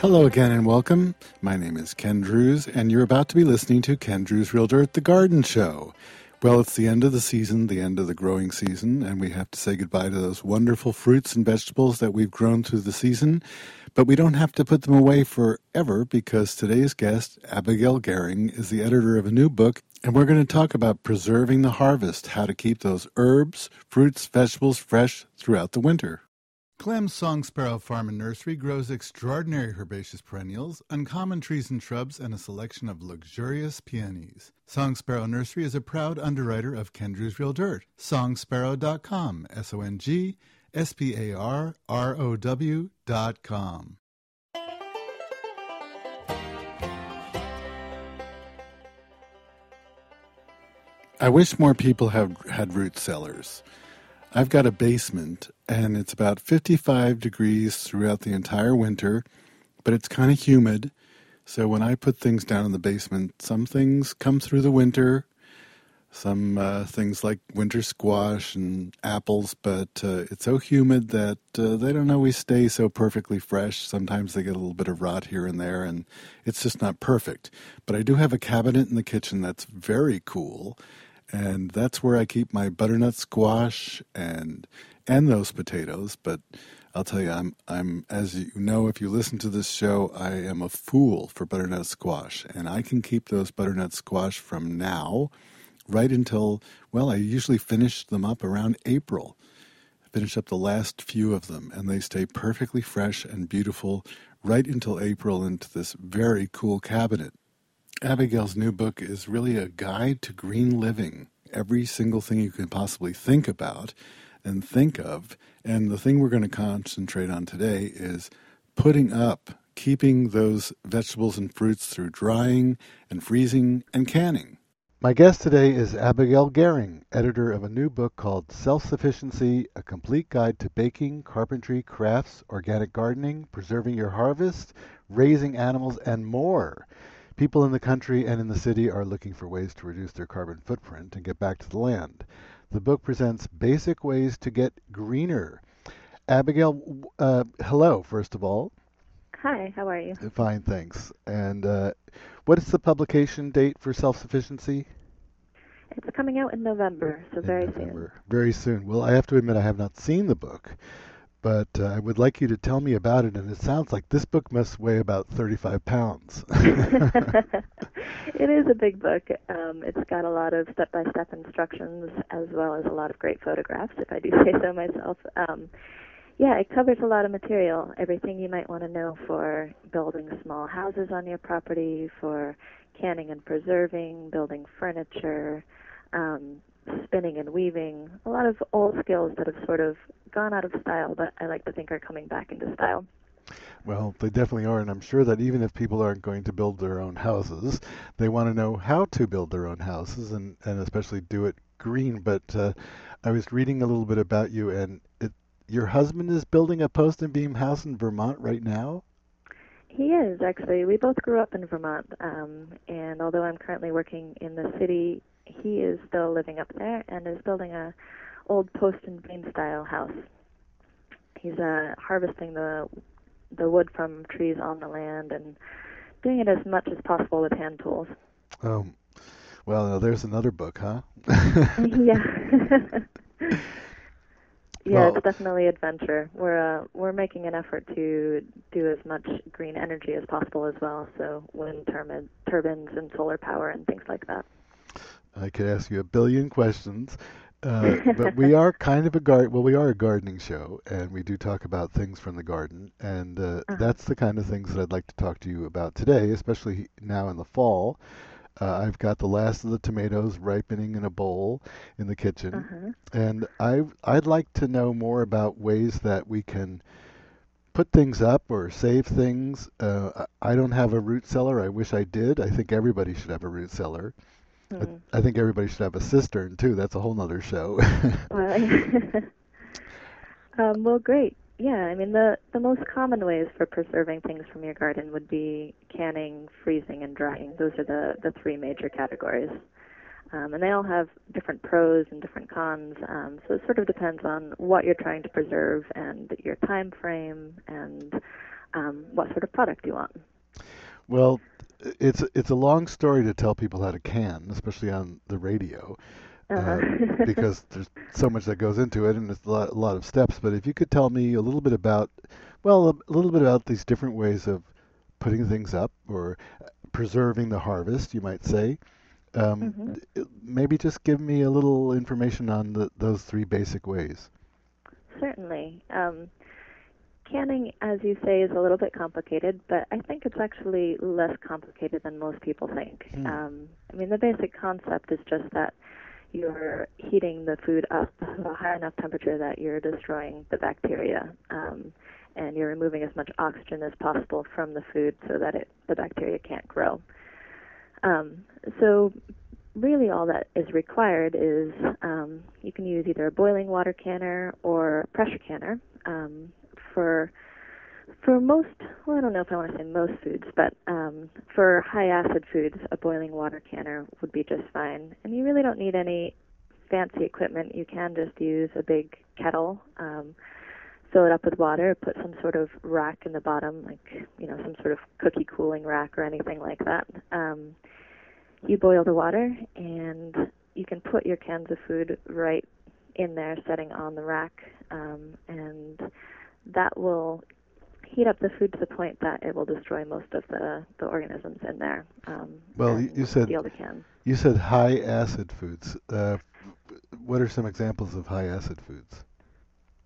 Hello again and welcome. My name is Ken Druse, and you're about to be listening to Ken Druse Real Dirt, the garden show. Well, it's the end of the season, the end of the growing season, and we have to say goodbye to those wonderful fruits and vegetables that we've grown through the season. But we don't have to put them away forever because today's guest, Abigail Gehring, is the editor of a new book, and we're going to talk about preserving the harvest, how to keep those herbs, fruits, vegetables fresh throughout the winter. Clem's Song Sparrow Farm and Nursery grows extraordinary herbaceous perennials, uncommon trees and shrubs, and a selection of luxurious peonies. Song Sparrow Nursery is a proud underwriter of Ken Druse Real Dirt. Songsparrow.com, S O N G S P A R R O W.com. I wish more people had had root cellars. I've got a basement and it's about 55 degrees throughout the entire winter, but it's kind of humid. So when I put things down in the basement, some things come through the winter, some uh, things like winter squash and apples, but uh, it's so humid that uh, they don't always stay so perfectly fresh. Sometimes they get a little bit of rot here and there, and it's just not perfect. But I do have a cabinet in the kitchen that's very cool, and that's where I keep my butternut squash and and those potatoes. But I'll tell you, I'm I'm as you know, if you listen to this show, I am a fool for butternut squash, and I can keep those butternut squash from now right until well, I usually finish them up around April. Finish up the last few of them, and they stay perfectly fresh and beautiful right until April into this very cool cabinet. Abigail's new book is really a guide to green living. Every single thing you can possibly think about and think of. And the thing we're going to concentrate on today is putting up, keeping those vegetables and fruits through drying and freezing and canning. My guest today is Abigail Gehring, editor of a new book called Self Sufficiency A Complete Guide to Baking, Carpentry, Crafts, Organic Gardening, Preserving Your Harvest, Raising Animals, and more. People in the country and in the city are looking for ways to reduce their carbon footprint and get back to the land. The book presents basic ways to get greener. Abigail, uh, hello, first of all. Hi, how are you? Fine, thanks. And uh, what is the publication date for Self Sufficiency? It's coming out in November, so in very November. soon. Very soon. Well, I have to admit, I have not seen the book but uh, I would like you to tell me about it. And it sounds like this book must weigh about 35 pounds. it is a big book. Um, it's got a lot of step by step instructions as well as a lot of great photographs, if I do say so myself. Um, yeah, it covers a lot of material. Everything you might want to know for building small houses on your property, for canning and preserving, building furniture, um, spinning and weaving, a lot of old skills that have sort of gone out of style, but I like to think are coming back into style. Well, they definitely are, and I'm sure that even if people aren't going to build their own houses, they want to know how to build their own houses and, and especially do it green. But uh, I was reading a little bit about you, and it, your husband is building a post and beam house in Vermont right now? He is, actually. We both grew up in Vermont, um, and although I'm currently working in the city, he is still living up there and is building a old post and beam style house. He's uh, harvesting the the wood from trees on the land and doing it as much as possible with hand tools. Um, well, now there's another book, huh? yeah. yeah, Well- it's definitely adventure. We're uh, we're making an effort to do as much green energy as possible as well. So wind turbine, turbines and solar power and things like that. I could ask you a billion questions, uh, but we are kind of a gar- well, we are a gardening show, and we do talk about things from the garden, and uh, Uh-huh. that's the kind of things that I'd like to talk to you about today, especially now in the fall. Uh, I've got the last of the tomatoes ripening in a bowl in the kitchen, Uh-huh. and I I'd like to know more about ways that we can put things up or save things. Uh, I don't have a root cellar. I wish I did. I think everybody should have a root cellar. Hmm. I, I think everybody should have a cistern too. That's a whole nother show. Well, um, well, great. Yeah, I mean the the most common ways for preserving things from your garden would be canning, freezing, and drying. Those are the the three major categories, um, and they all have different pros and different cons. Um, so it sort of depends on what you're trying to preserve and your time frame and um, what sort of product you want. Well, it's it's a long story to tell people how to can, especially on the radio, Uh-huh. uh, because there's so much that goes into it, and it's a lot, a lot of steps. But if you could tell me a little bit about, well, a little bit about these different ways of putting things up or preserving the harvest, you might say. Um, Mhm. Maybe just give me a little information on the, those three basic ways. Certainly. Um, canning, as you say, is a little bit complicated, but I think it's actually less complicated than most people think. Hmm. Um, I mean, the basic concept is just that you're heating the food up to a high enough temperature that you're destroying the bacteria, um, and you're removing as much oxygen as possible from the food so that it, the bacteria can't grow. Um, so really all that is required is um, you can use either a boiling water canner or a pressure canner. Um, for for most, well, I don't know if I want to say most foods, but um, for high acid foods, a boiling water canner would be just fine. And you really don't need any fancy equipment. You can just use a big kettle, um, fill it up with water, put some sort of rack in the bottom, like you know some sort of cookie cooling rack or anything like that. Um, you boil the water and you can put your cans of food right in there setting on the rack um, and that will heat up the food to the point that it will destroy most of the, the organisms in there um, Well, you- said- steal the can You said high acid foods. Uh, what are some examples of high acid foods?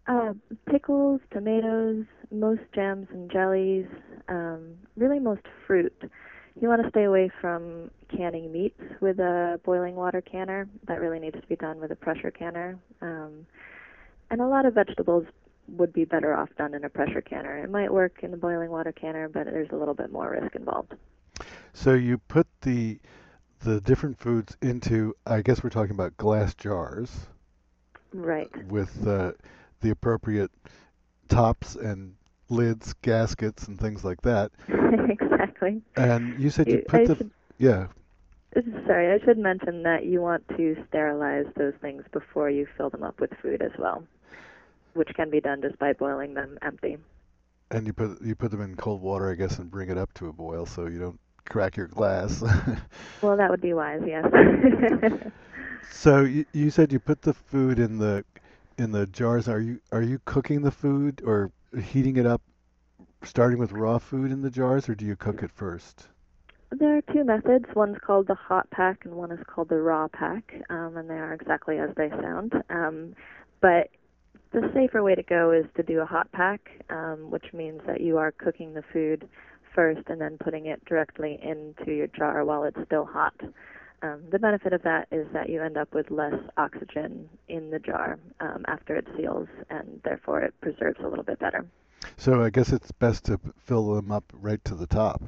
uh, pickles tomatoes most jams and jellies um, really most fruit you want to stay away from canning meats with a boiling water canner. That really needs to be done with a pressure canner. Um, and a lot of vegetables would be better off done in a pressure canner. It might work in the boiling water canner, but there's a little bit more risk involved. So you put the the different foods into, I guess we're talking about glass jars Right. with uh, the appropriate tops and lids, gaskets, and things like that. exactly. And you said you You- put I the should- yeah. Sorry, I should mention that you want to sterilize those things before you fill them up with food as well, which can be done just by boiling them empty. And you put you put them in cold water, I guess, and bring it up to a boil so you don't crack your glass. Well, that would be wise, yes. so you, you said you put the food in the in the jars. Are you are you cooking the food or heating it up, starting with raw food in the jars, or do you cook it first? There are two methods. One's called the hot pack, and one is called the raw pack, um, and they are exactly as they sound. Um, but the safer way to go is to do a hot pack, um, which means that you are cooking the food first and then putting it directly into your jar while it's still hot. Um, the benefit of that is that you end up with less oxygen in the jar um, after it seals, and therefore it preserves a little bit better. So I guess it's best to fill them up right to the top.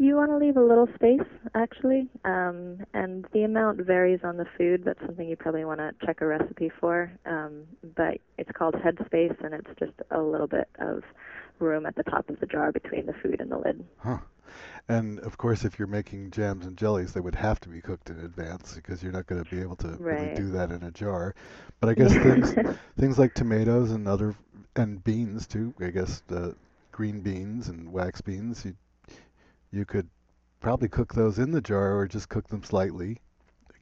You want to leave a little space, actually, um, and the amount varies on the food. That's something you probably want to check a recipe for. Um, but it's called head space, and it's just a little bit of room at the top of the jar between the food and the lid. Huh. And of course, if you're making jams and jellies, they would have to be cooked in advance because you're not going to be able to really do that in a jar. But I guess things things like tomatoes and other and beans too. I guess uh, green beans and wax beans. You you could probably cook those in the jar or just cook them slightly,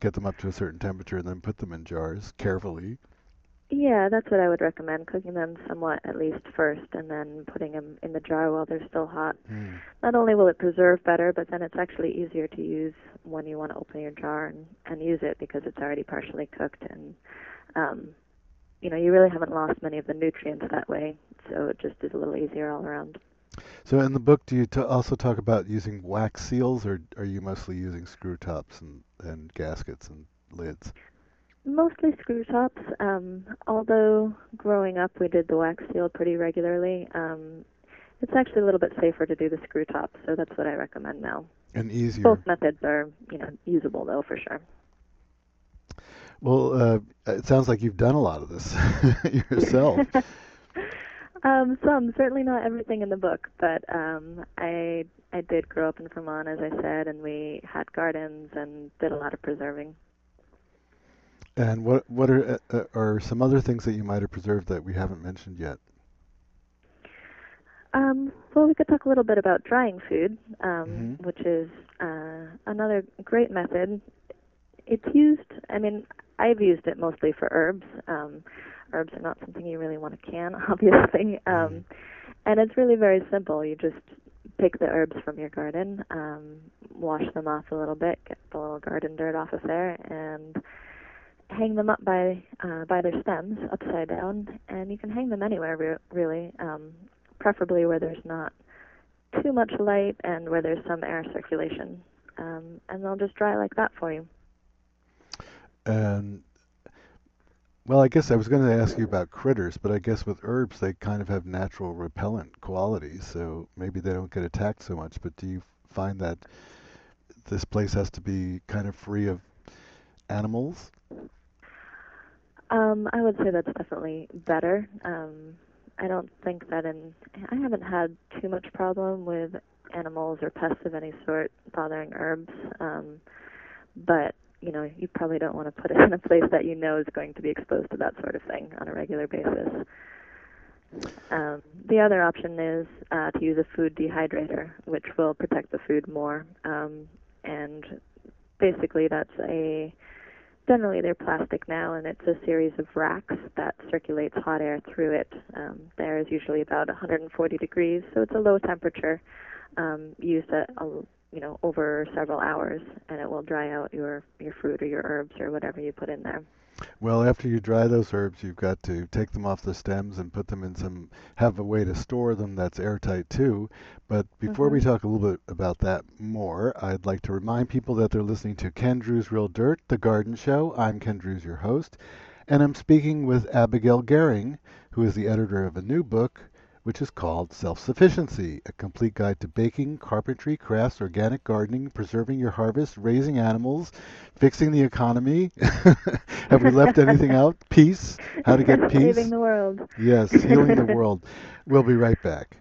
get them up to a certain temperature, and then put them in jars carefully. yeah, that's what I would recommend: cooking them somewhat at least first, and then putting them in the jar while they're still hot. Hmm. Not only will it preserve better, but then it's actually easier to use when you want to open your jar and, and use it because it's already partially cooked and um, you know you really haven't lost many of the nutrients that way, so it just is a little easier all around. So in the book, do you t- also talk about using wax seals, or are you mostly using screw tops and, and gaskets and lids? Mostly screw tops. Um, although growing up we did the wax seal pretty regularly. Um, it's actually a little bit safer to do the screw top, so that's what I recommend now. And easier. Both methods are, you know, usable though for sure. Well, uh, it sounds like you've done a lot of this yourself. um, some, certainly not everything in the book, but um, I I did grow up in Vermont, as I said, and we had gardens and did a lot of preserving. and what what are uh, are some other things that you might have preserved that we haven't mentioned yet? Um, well, we could talk a little bit about drying food, um, Mhm. which is uh, another great method. It's used, I mean, I've used it mostly for herbs. Herbs are not something you really want to can, obviously. Um, and it's really very simple. You just pick the herbs from your garden, um, wash them off a little bit, get the little garden dirt off of there, and hang them up by uh, by their stems upside down. And you can hang them anywhere, re- really, um, preferably where there's not too much light and where there's some air circulation. Um, and they'll just dry like that for you. And well, I guess I was going to ask you about critters, but I guess with herbs they kind of have natural repellent qualities, so maybe they don't get attacked so much. But do you find that this place has to be kind of free of animals? Um, I would say that's definitely better. Um, I don't think that in I haven't had too much problem with animals or pests of any sort bothering herbs. Um, but you know, you probably don't want to put it in a place that you know is going to be exposed to that sort of thing on a regular basis. Um, the other option is uh, to use a food dehydrator, which will protect the food more. Um, and basically, that's a generally they're plastic now, and it's a series of racks that circulates hot air through it. Um, the air is usually about 140 degrees, so it's a low temperature, um, used at a, you know over several hours, and it will dry out your your fruit or your herbs or whatever you put in there. Well, after you dry those herbs, you've got to take them off the stems and put them in some, have a way to store them that's airtight too. But before we Mhm. talk a little bit about that more, I'd like to remind people that they're listening to Ken Druse Real Dirt, the garden show. I'm Ken Druse, your host, and I'm speaking with Abigail Gehring, who is the editor of a new book, which is called Self Sufficiency A Complete Guide to Baking, Carpentry, Crafts, Organic Gardening, Preserving Your Harvest, Raising Animals, Fixing the Economy. Have we left anything out? Peace. How to get peace. Saving the world. Yes, healing the world. We'll be right back.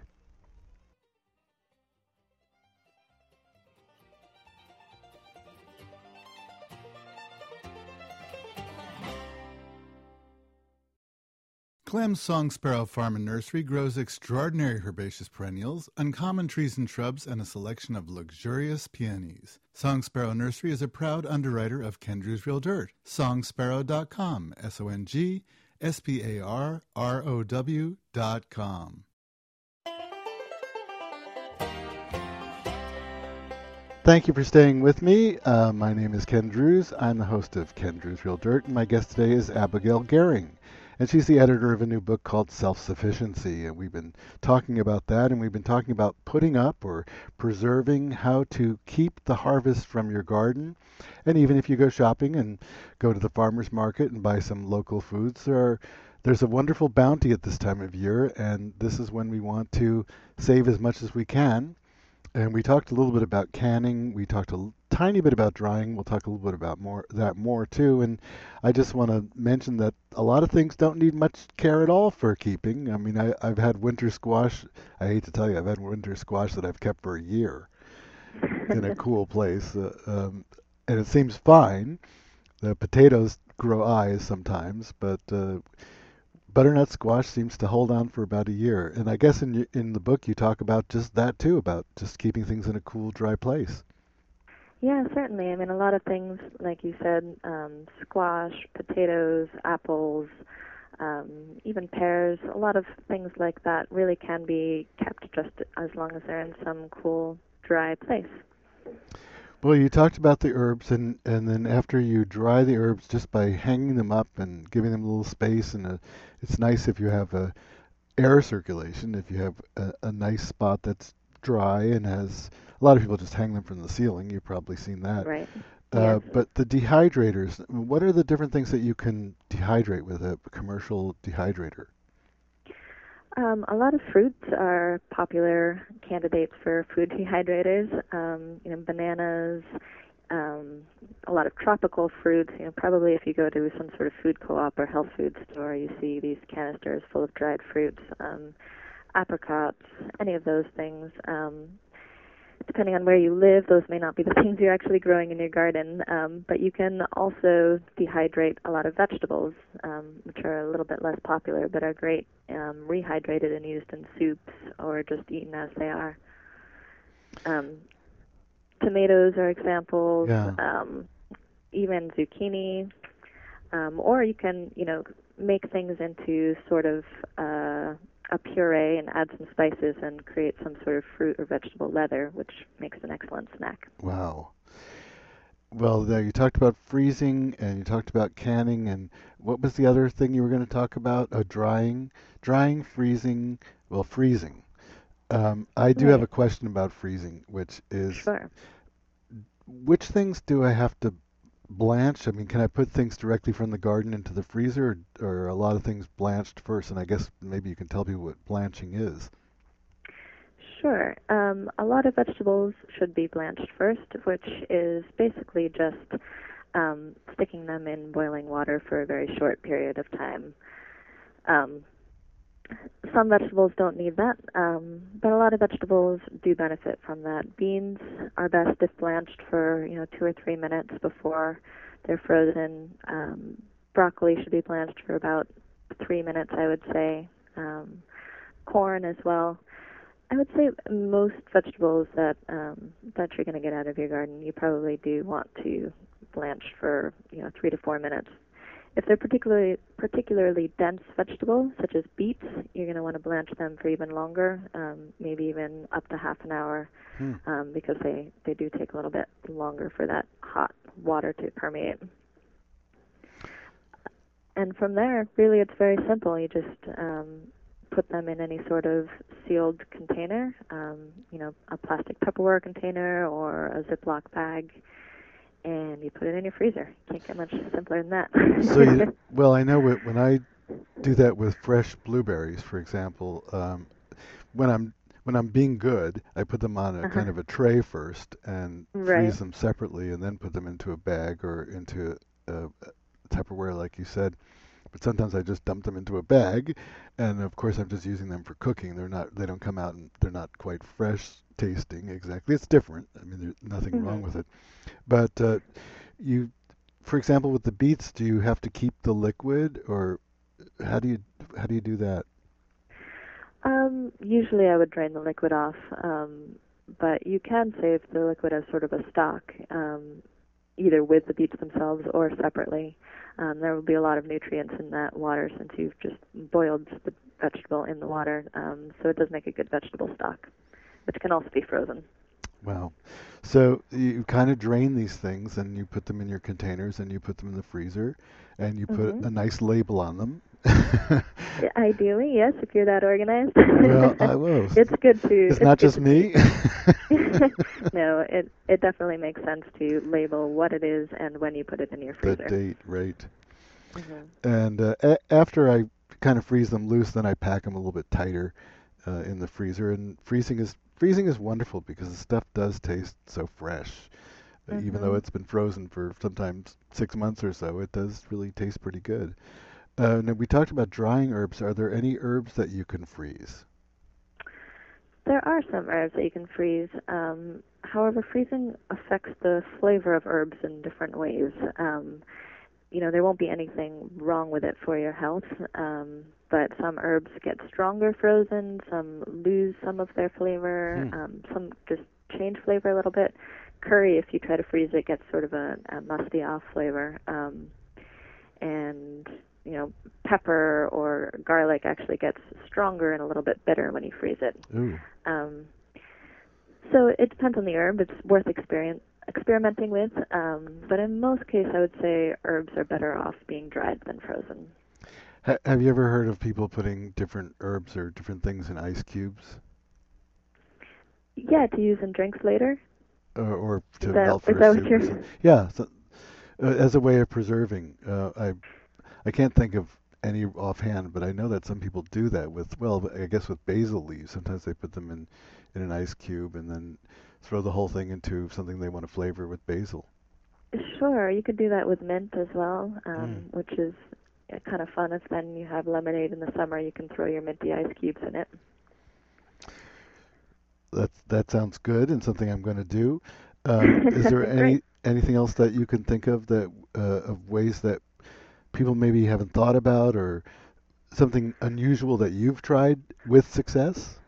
Clem's Song Sparrow Farm and Nursery grows extraordinary herbaceous perennials, uncommon trees and shrubs, and a selection of luxurious peonies. Song Sparrow Nursery is a proud underwriter of Ken Druse Real Dirt. Songsparrow.com. S O N G S P A R R O W dot com. Thank you for staying with me. Uh, my name is Ken Druse. I'm the host of Ken Druse Real Dirt, and my guest today is Abigail Gehring. And she's the editor of a new book called Self Sufficiency. And we've been talking about that, and we've been talking about putting up or preserving how to keep the harvest from your garden. And even if you go shopping and go to the farmer's market and buy some local foods, there are there's a wonderful bounty at this time of year, and this is when we want to save as much as we can. And we talked a little bit about canning. We talked a tiny bit about drying. We'll talk a little bit about more that more too. And I just want to mention that a lot of things don't need much care at all for keeping. I mean, I, I've had winter squash. I hate to tell you, I've had winter squash that I've kept for a year in a cool place, uh, um, and it seems fine. The potatoes grow eyes sometimes, but uh, butternut squash seems to hold on for about a year. And I guess in in the book you talk about just that too, about just keeping things in a cool, dry place. Yeah, certainly. I mean, a lot of things, like you said, um, squash, potatoes, apples, um, even pears, a lot of things like that really can be kept just as long as they're in some cool, dry place. Well, you talked about the herbs, and and then after you dry the herbs, just by hanging them up and giving them a little space, and a, it's nice if you have a air circulation. If you have a, a nice spot that's dry and has a lot of people just hang them from the ceiling. You've probably seen that. Right. Uh, Yes. But the dehydrators, what are the different things that you can dehydrate with a commercial dehydrator? Um, a lot of fruits are popular candidates for food dehydrators. Um, you know, bananas, um, a lot of tropical fruits. You know, probably if you go to some sort of food co-op or health food store, you see these canisters full of dried fruits, um, apricots, any of those things. Um, depending on where you live, those may not be the things you're actually growing in your garden. Um, but you can also dehydrate a lot of vegetables, um, which are a little bit less popular, but are great um, rehydrated and used in soups or just eaten as they are. Um, tomatoes are examples. Yeah. Um, even zucchini, um, or you can, you know, make things into sort of uh, a puree and add some spices and create some sort of fruit or vegetable leather, which makes an excellent snack. Wow. Well, there you talked about freezing and you talked about canning and what was the other thing you were going to talk about? Uh, drying, drying, freezing. Well, freezing. Um, I do Right. have a question about freezing, which is Sure. which things do I have to blanch? I mean, can I put things directly from the garden into the freezer, or, or a lot of things blanched first? And I guess maybe you can tell people what blanching is. Sure. Um, a lot of vegetables should be blanched first, which is basically just um, sticking them in boiling water for a very short period of time. Um, some vegetables don't need that, um, but a lot of vegetables do benefit from that. Beans are best if blanched for you know two or three minutes before they're frozen. Um, broccoli should be blanched for about three minutes, I would say. Um, corn as well. I would say most vegetables that um, that you're going to get out of your garden, you probably do want to blanch for you know three to four minutes. If they're particularly particularly dense vegetables, such as beets, you're going to want to blanch them for even longer, um, maybe even up to half an hour, Hmm. um, because they they do take a little bit longer for that hot water to permeate. And from there, really, it's very simple. You just um, put them in any sort of sealed container, um, you know, a plastic Tupperware container or a Ziploc bag, and you put it in your freezer. Can't get much simpler than that. So, you, well, I know when I do that with fresh blueberries, for example, um, when I'm when I'm being good, I put them on a Uh-huh. kind of a tray first and Right. freeze them separately, and then put them into a bag or into a, a Tupperware, like you said. But sometimes I just dump them into a bag, and of course I'm just using them for cooking. They're not they don't come out and they're not quite fresh tasting exactly. It's different. I mean, there's nothing wrong Mhm. with it. But uh, you, for example, with the beets, do you have to keep the liquid, or how do you how do you do that? Um, usually I would drain the liquid off, um, but you can save the liquid as sort of a stock, um, either with the beets themselves or separately. Um, there will be a lot of nutrients in that water since you've just boiled the vegetable in the water, um, so it does make a good vegetable stock, which can also be frozen. Wow. So you kind of drain these things and you put them in your containers and you put them in the freezer and you put Mhm. a nice label on them. Ideally, yes, if you're that organized. well, I will. it's good to. It's not just me. no, it it definitely makes sense to label what it is and when you put it in your freezer. the date, right. Mhm. And uh, a- after I kind of freeze them loose, then I pack them a little bit tighter uh, in the freezer. And freezing is freezing is wonderful because the stuff does taste so fresh. Uh, Even though Mhm. it's been frozen for sometimes six months or so, it does really taste pretty good. Uh, now we talked about drying herbs. Are there any herbs that you can freeze? There are some herbs that you can freeze. Um, however, freezing affects the flavor of herbs in different ways. Um, you know, there won't be anything wrong with it for your health, um, but some herbs get stronger frozen, some lose some of their flavor, Hmm. um, some just change flavor a little bit. Curry, if you try to freeze it, gets sort of a, a musty off flavor. Um, and you know, pepper or garlic actually gets stronger and a little bit bitter when you freeze it. Ooh. Um, so it depends on the herb. It's worth experien experimenting with. Um, but in most cases, I would say herbs are better off being dried than frozen. Ha- have you ever heard of people putting different herbs or different things in ice cubes, Yeah, to use in drinks later. or, or to Is that, melt for is a that soup? what or you're? something? Yeah, so, uh, as a way of preserving. Uh, I I can't think of any offhand, but I know that some people do that with well, I guess with basil leaves. Sometimes they put them in in an ice cube and then throw the whole thing into something they want to flavor with basil. Sure, you could do that with mint as well, um, Mm. which is uh, kind of fun. If then you have lemonade in the summer, you can throw your minty ice cubes in it. that that sounds good and something I'm going to do. Um, is there any anything else that you can think of that uh, of ways that people maybe haven't thought about or something unusual that you've tried with success?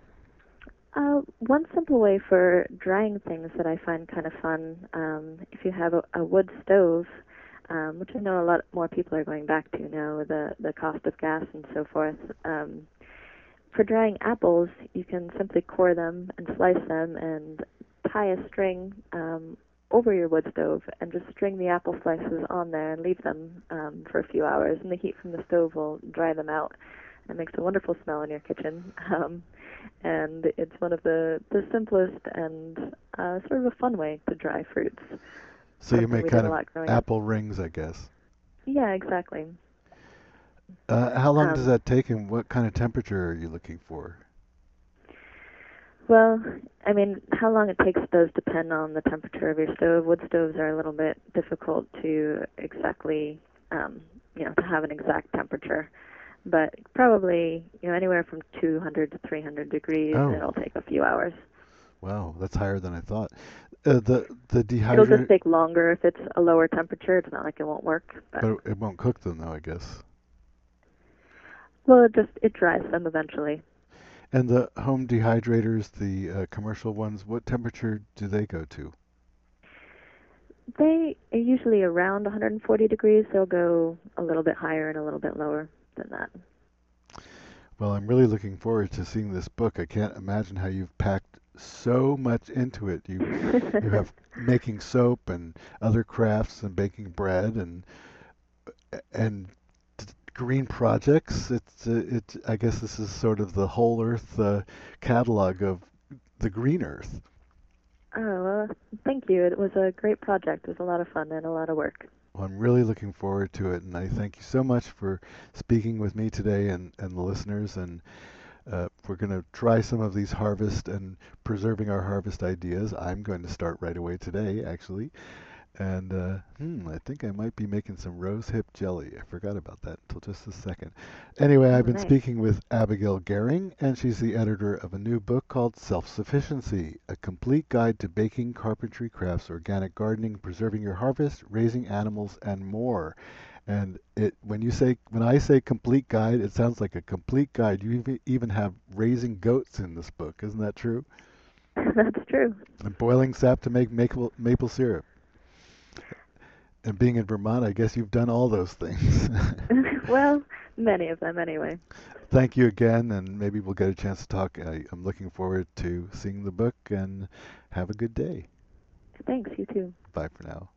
Uh, one simple way for drying things that I find kind of fun, um, if you have a, a wood stove, um, which I know a lot more people are going back to now with the, the cost of gas and so forth. Um, for drying apples, you can simply core them and slice them and tie a string um, over your wood stove and just string the apple slices on there and leave them um, for a few hours, and the heat from the stove will dry them out. It makes a wonderful smell in your kitchen, um, and it's one of the the simplest and uh, sort of a fun way to dry fruits. So you make kind of apple up. rings, I guess. Yeah, exactly. Uh, how long um, does that take, and what kind of temperature are you looking for? Well, I mean, how long it takes does depend on the temperature of your stove. Wood stoves are a little bit difficult to exactly, um, you know, to have an exact temperature. But probably, you know, anywhere from 200 to 300 degrees, oh. it'll take a few hours. Wow, that's higher than I thought. Uh, the the dehydrator. It'll just take longer if it's a lower temperature. It's not like it won't work. But, but it won't cook them, though, I guess. Well, it just it dries them eventually. And the home dehydrators, the uh, commercial ones, what temperature do they go to? They are usually around 140 degrees. They'll go a little bit higher and a little bit lower than that. Well, I'm really looking forward to seeing this book. I can't imagine how you've packed so much into it. You you have making soap and other crafts and baking bread and and green projects. It's uh, it. I guess this is sort of the whole Earth uh, catalog of the green Earth. Oh well, thank you. It was a great project. It was a lot of fun and a lot of work. Well, I'm really looking forward to it, and I thank you so much for speaking with me today and and the listeners. And we're going to try some of these harvest and preserving our harvest ideas. I'm going to start right away today, actually. And uh, hmm, I think I might be making some rose hip jelly. I forgot about that until just a second. Anyway, I've been nice. speaking with Abigail Gehring, and she's the editor of a new book called Self Sufficiency A Complete Guide to Baking, Carpentry, Crafts, Organic Gardening, Preserving Your Harvest, Raising Animals, and More. And it when you say when I say complete guide, it sounds like a complete guide. You even have raising goats in this book, isn't that true? That's true. And boiling sap to make maple maple syrup and being in Vermont, I guess you've done all those things. well, many of them anyway. Thank you again, and maybe we'll get a chance to talk. I, am looking forward to seeing the book, and have a good day. Thanks, you too. Bye for now.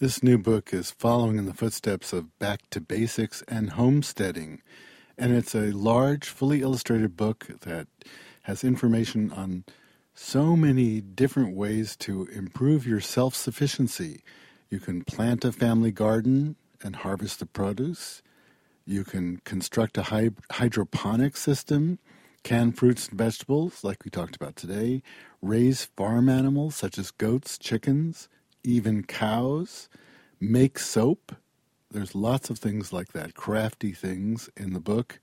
This new book is following in the footsteps of Back to Basics and Homesteading, and it's a large, fully illustrated book that has information on so many different ways to improve your self sufficiency you can plant a family garden and harvest the produce. You can construct a hydroponic system, can fruits and vegetables, like we talked about today, raise farm animals such as goats, chickens, even cows, make soap. There's lots of things like that, crafty things in the book,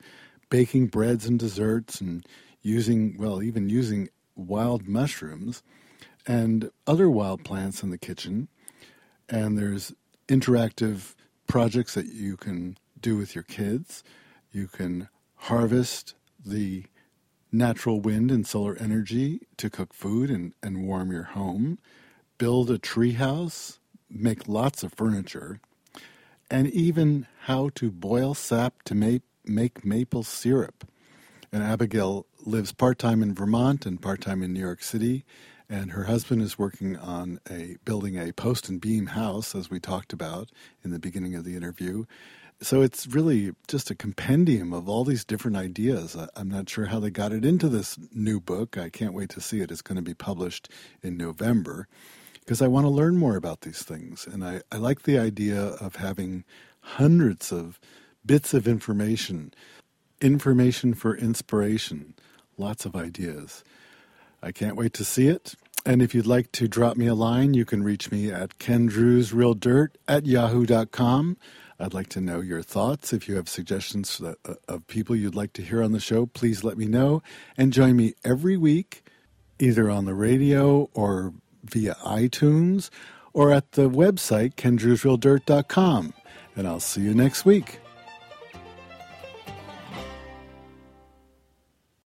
baking breads and desserts, and using, well, even using wild mushrooms and other wild plants in the kitchen and there's interactive projects that you can do with your kids. You can harvest the natural wind and solar energy to cook food and, and warm your home, build a treehouse, make lots of furniture, and even how to boil sap to make, make maple syrup. And Abigail lives part time in Vermont and part time in New York City and her husband is working on a building a post and beam house as we talked about in the beginning of the interview. So it's really just a compendium of all these different ideas. I'm not sure how they got it into this new book. I can't wait to see it. It's going to be published in november because i want to learn more about these things and I, I like the idea of having hundreds of bits of information information for inspiration lots of ideas I can't wait to see it. And if you'd like to drop me a line, you can reach me at kendrewsrealdirt at yahoo.com. I'd like to know your thoughts. If you have suggestions uh, of people you'd like to hear on the show, please let me know. And join me every week either on the radio or via iTunes or at the website kendrewsrealdirt.com. And I'll see you next week.